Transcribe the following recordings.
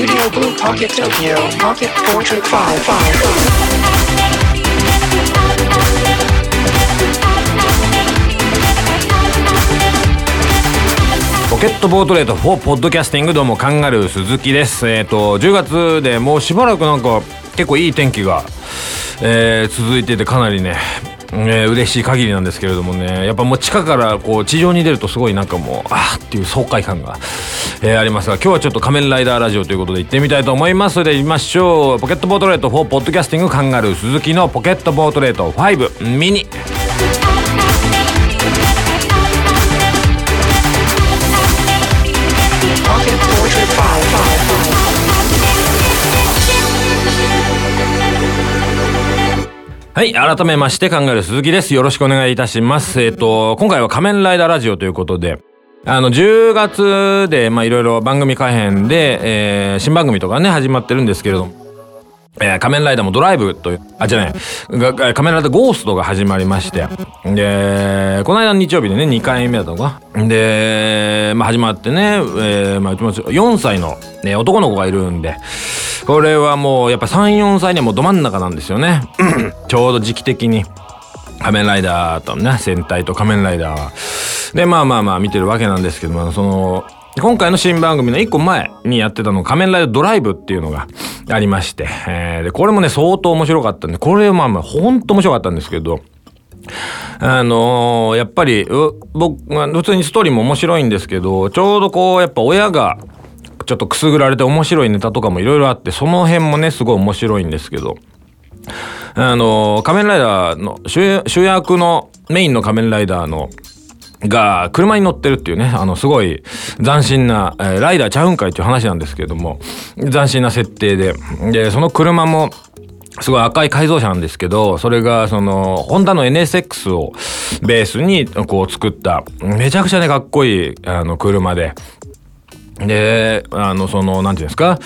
Studio Blue Pocket Tokyo Pocket Portrait 55. ポケットボートレート4ポッドキャスティングどうもカンガルー鈴木ですえっ、ーと10月でもうしばらくなんか結構いい天気が、えー続いててかなりねえー嬉しい限りなんですけれどもねやっぱもう地下からこう地上に出るとすごいなんかもうあーっていう爽快感が、えーありますが今日はちょっと仮面ライダーラジオということで行ってみたいと思います。それで行きましょう。ポケットボートレート4ポッドキャスティングカンガルー鈴木のポケットボートレート5ミニ。はい。改めまして、カンガルー鈴木です。よろしくお願いいたします。えっ、と、今回は仮面ライダーラジオということで、あの、10月で、ま、いろいろ番組改編で、えー新番組とかね、始まってるんですけれども、えー仮面ライダーもドライブという、あ、じゃない、仮面ライダーゴーストが始まりまして、で、この間の日曜日でね、2回目だったのか。で、まあ始まってね、えーまあ4歳の、ね、男の子がいるんで、これはもうやっぱ3、4歳にはもうど真ん中なんですよね。ちょうど時期的に。仮面ライダーとね、戦隊と仮面ライダーは。で、まあまあまあ見てるわけなんですけども、その、今回の新番組の一個前にやってたの仮面ライダードライブっていうのがありまして、えーで、これもね、相当面白かったんで、これまあまあ、ほんと面白かったんですけど、あのーやっぱり、僕、まあ普通にストーリーも面白いんですけど、ちょうどこう、やっぱ親が、ちょっとくすぐられて面白いネタとかもいろいろあって、その辺もね、すごい面白いんですけど、あの、仮面ライダーの主主役のメインの仮面ライダーのが車に乗ってるっていうね、あの、すごい斬新な、えーライダーちゃうんかいっていう話なんですけれども、斬新な設定で、で、その車も、すごい赤い改造車なんですけど、それが、その、ホンダの NSX をベースに、こう作った、めちゃくちゃね、かっこいい、あの、車で、で、あの、その、なんていうんですか？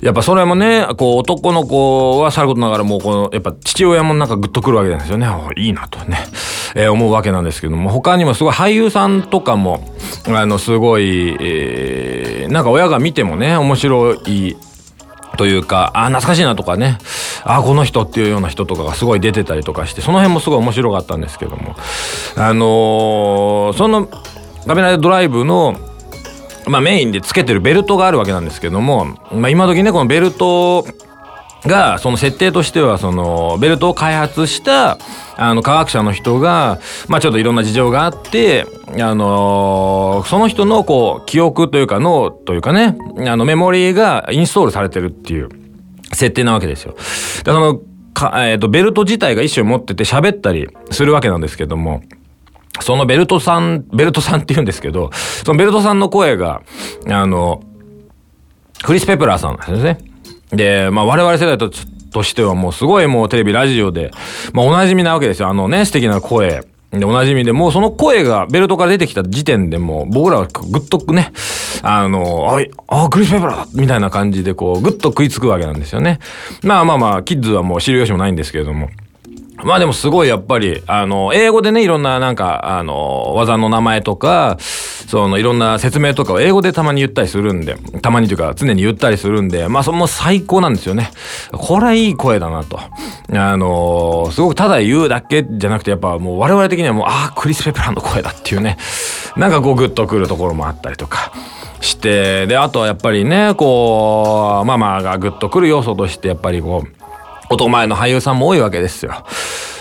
やっぱそれもね、こう男の子はさることながらもうこの、やっぱ父親もなんかグッとくるわけなんですよね。いいなとね、えー思うわけなんですけども、他にもすごい俳優さんとかも、あの、すごい、えーなんか親が見てもね、面白いというか、あ、懐かしいなとかね、あ、この人っていうような人とかがすごい出てたりとかして、その辺もすごい面白かったんですけども、あのーその、ガメラドライブの、まあ、メインでつけてるベルトがあるわけなんですけども、まあ、今時ねこのベルトがその設定としてはそのベルトを開発したあの科学者の人がまあちょっといろんな事情があってあのその人のこう記憶というか脳というかねあのメモリーがインストールされてるっていう設定なわけですよ。でそのか、えーとベルト自体が一種持ってて喋ったりするわけなんですけどもそのベルトさん、ベルトさんって言うんですけど、そのベルトさんの声が、あの、クリス・ペプラーさんなんですね。で、まあ我々世代ととしてはもうすごいもうテレビ、ラジオで、まあおなじみなわけですよ。あのね、素敵な声。で、おなじみで、もうその声がベルトから出てきた時点でもう僕らはぐっとね、あの、あい、あ、クリス・ペプラーみたいな感じでこう、ぐっと食いつくわけなんですよね。まあまあまあ、キッズはもう知る由もないんですけれども。まあでもすごいやっぱり、あの、英語でね、いろんななんか、あの、技の名前とか、そのいろんな説明とかを英語でたまに言ったりするんで、たまにというか常に言ったりするんで、まあそれも最高なんですよね。これはいい声だなと。あの、すごくただ言うだけじゃなくて、やっぱもう我々的にはもう、ああ、クリス・ペプラーの声だっていうね、なんかこうグッとくるところもあったりとか。して、で、あとはやっぱりね、こう、ママがグッとくる要素として、やっぱりこう、男前の俳優さんも多いわけですよ。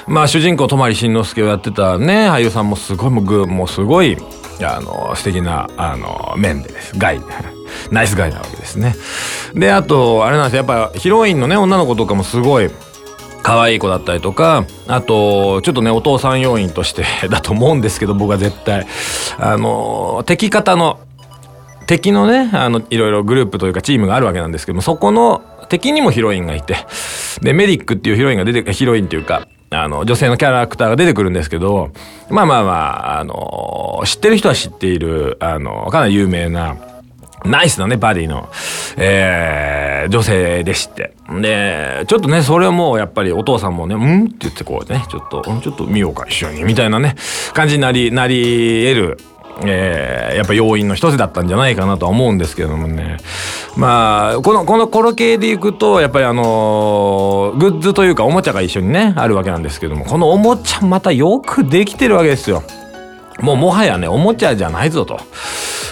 まあ主人公泊慎之介をやってたね俳優さんもすごいもうもうすごいあの素敵なあの面でですガイ ナイスガイなわけですね。であとあれなんですよやっぱヒロインのね女の子とかもすごい可愛い子だったりとかあとちょっとねお父さん要員として だと思うんですけど僕は絶対あの敵方の敵のねあのいろいろグループというかチームがあるわけなんですけどもそこの敵にもヒロインがいてでメディックっていうヒロインが出てヒロインっていうかあの女性のキャラクターが出てくるんですけどまあまあまああの知ってる人は知っているあのかなり有名なナイスなね、バディの、えー、女性でして。で、ちょっとね、それをもうやっぱりお父さんもね、うんって言ってこうね、ちょっと、ちょっと見ようか、一緒に、みたいなね、感じになり、なり得る、えー、やっぱ要因の一つだったんじゃないかなとは思うんですけどもね。まあ、この、このコロ系でいくと、やっぱりあの、グッズというかおもちゃが一緒にね、あるわけなんですけども、このおもちゃまたよくできてるわけですよ。もうもはやね、おもちゃじゃないぞと。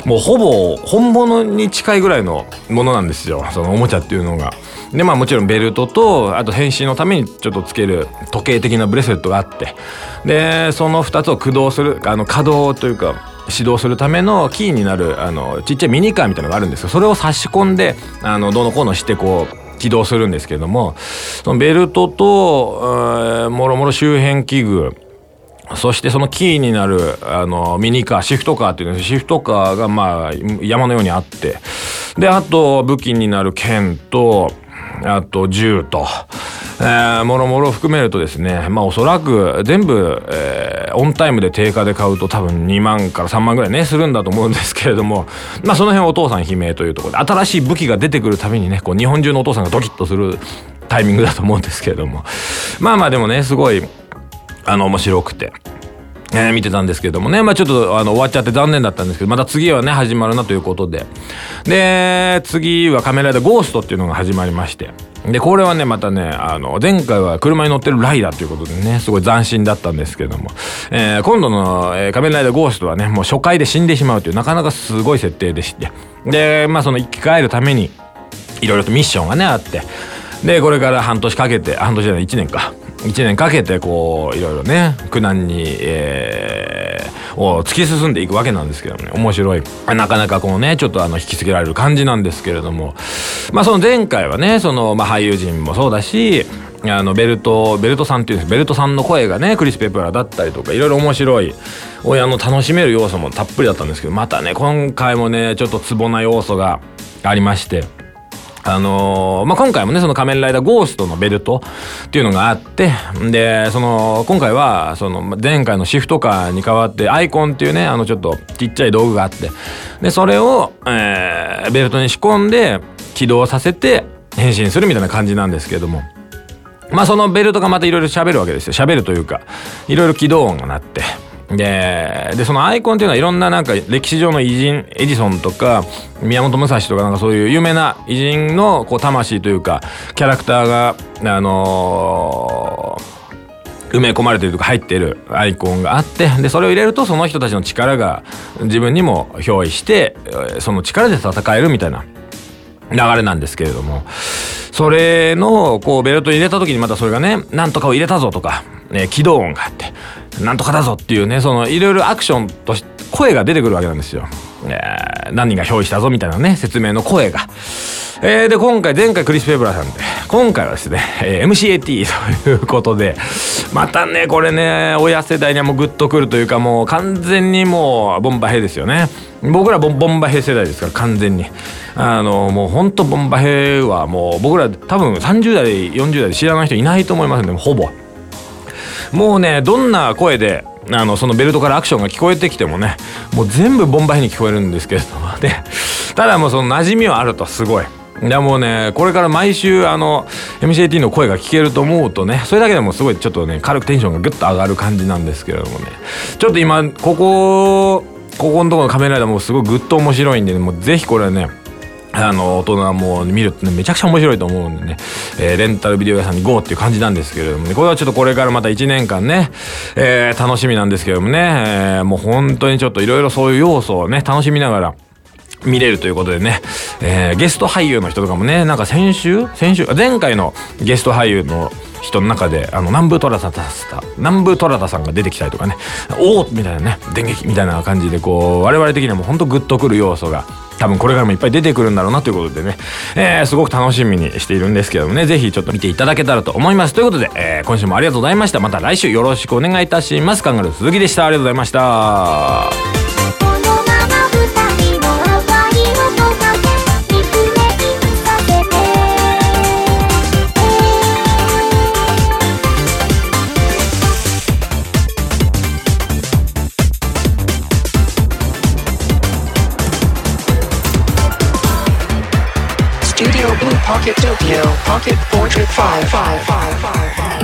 もうほぼ本物に近いぐらいのものなんですよ。そのおもちゃっていうのが。でまあもちろんベルトとあと変身のためにちょっとつける時計的なブレスレットがあってでその2つを駆動するあの稼働というか指導するためのキーになるあのちっちゃいミニカーみたいなのがあるんですよそれを差し込んであのどのこうのしてこう起動するんですけどもそのベルトともろもろ周辺器具そしてそのキーになるあのミニカーシフトカーっていうのシフトカーがまあ山のようにあってであと武器になる剣とあと銃と、えー、もろもろ含めるとですね、まあおそらく全部、えー、オンタイムで定価で買うと多分2万から3万ぐらいね、するんだと思うんですけれども、まあその辺お父さん悲鳴というところで、新しい武器が出てくるたびにね、こう日本中のお父さんがドキッとするタイミングだと思うんですけれども、まあまあでもね、すごい、あの、面白くて。えー、見てたんですけどもね、まあちょっとあの終わっちゃって残念だったんですけど、また次はね、始まるなということで。で、次はカメラでゴーストっていうのが始まりまして。で、これはね、またね、あの、前回は車に乗ってるライダーということでね、すごい斬新だったんですけども、えー、今度の、えー、仮面ライダーゴーストはね、もう初回で死んでしまうというなかなかすごい設定でして。で、まあその生き返るために、いろいろとミッションがね、あって、で、これから半年かけて、半年じゃない1年か。1年かけてこういろいろね苦難に、えー、を突き進んでいくわけなんですけどもね面白い。なかなかこのねちょっとあの引きつけられる感じなんですけれども。まあその前回はねその、まあ、俳優陣もそうだしあのベルトベルトさんっていうんです。ベルトさんの声がねクリス・ペプラだったりとかいろいろ面白い親の楽しめる要素もたっぷりだったんですけどまたね今回もねちょっとツボな要素がありましてあのー、まあ、今回もね、その仮面ライダーゴーストのベルトっていうのがあって、で、その、今回は、その、前回のシフトカーに代わって、アイコンっていうね、あの、ちょっとちっちゃい道具があって、で、それを、えー、ベルトに仕込んで、起動させて、変身するみたいな感じなんですけれども。まあ、そのベルトがまたいろいろ喋るわけですよ。喋るというか、いろいろ起動音が鳴って。で、で、そのアイコンっていうのはいろんななんか歴史上の偉人、エジソンとか、宮本武蔵とかなんかそういう有名な偉人のこう魂というか、キャラクターが、あのー、埋め込まれてるとか入ってるアイコンがあってでそれを入れるとその人たちの力が自分にも憑依してその力で戦えるみたいな流れなんですけれどもそれのこうベルト入れた時にまたそれがねなんとかを入れたぞとか、ね、起動音があってなんとかだぞっていうねそのいろいろアクションとし声が出てくるわけなんですよ。えー、何人が憑依したぞみたいなね説明の声が。えー、で今回前回クリス・ペブラさんで今回はですね、えー、MCAT ということでまたねこれね親世代にはもうグッとくるというかもう完全にもうボンバヘですよね僕らボンボンバヘ世代ですから完全にあのもうほんとボンバヘはもう僕ら多分30代40代で知らない人いないと思いますんでほぼもうねどんな声であのそのベルトからアクションが聞こえてきてもねもう全部ボンバイに聞こえるんですけれどもね ただもうその馴染みはあるとすごい。いやもうねこれから毎週あの MCAT の声が聞けると思うとねそれだけでもすごいちょっとね軽くテンションがグッと上がる感じなんですけれどもねちょっと今ここここのところのカメラでもすごいグッと面白いんで、ね、もうぜひこれねあの、大人も見るってめちゃくちゃ面白いと思うんでね、えー、レンタルビデオ屋さんに GO っていう感じなんですけれどもね、これはちょっとこれからまた1年間ね、えー、楽しみなんですけどもね、えー、もう本当にちょっといろいろそういう要素をね、楽しみながら、見れるということでね、えー、ゲスト俳優の人とかもね、なんか先週先週前回のゲスト俳優の人の中で、あの、南部トラタさん、南部トラタさんが出てきたりとかね、おおみたいなね、電撃みたいな感じで、こう、我々的にはもうほんとグッとくる要素が、多分これからもいっぱい出てくるんだろうなということでね、えー、すごく楽しみにしているんですけどもね、ぜひちょっと見ていただけたらと思います。ということで、えー、今週もありがとうございました。また来週よろしくお願いいたします。カンガルー鈴木でした。ありがとうございました。Pocket Tokyo Pocket Portrait 555.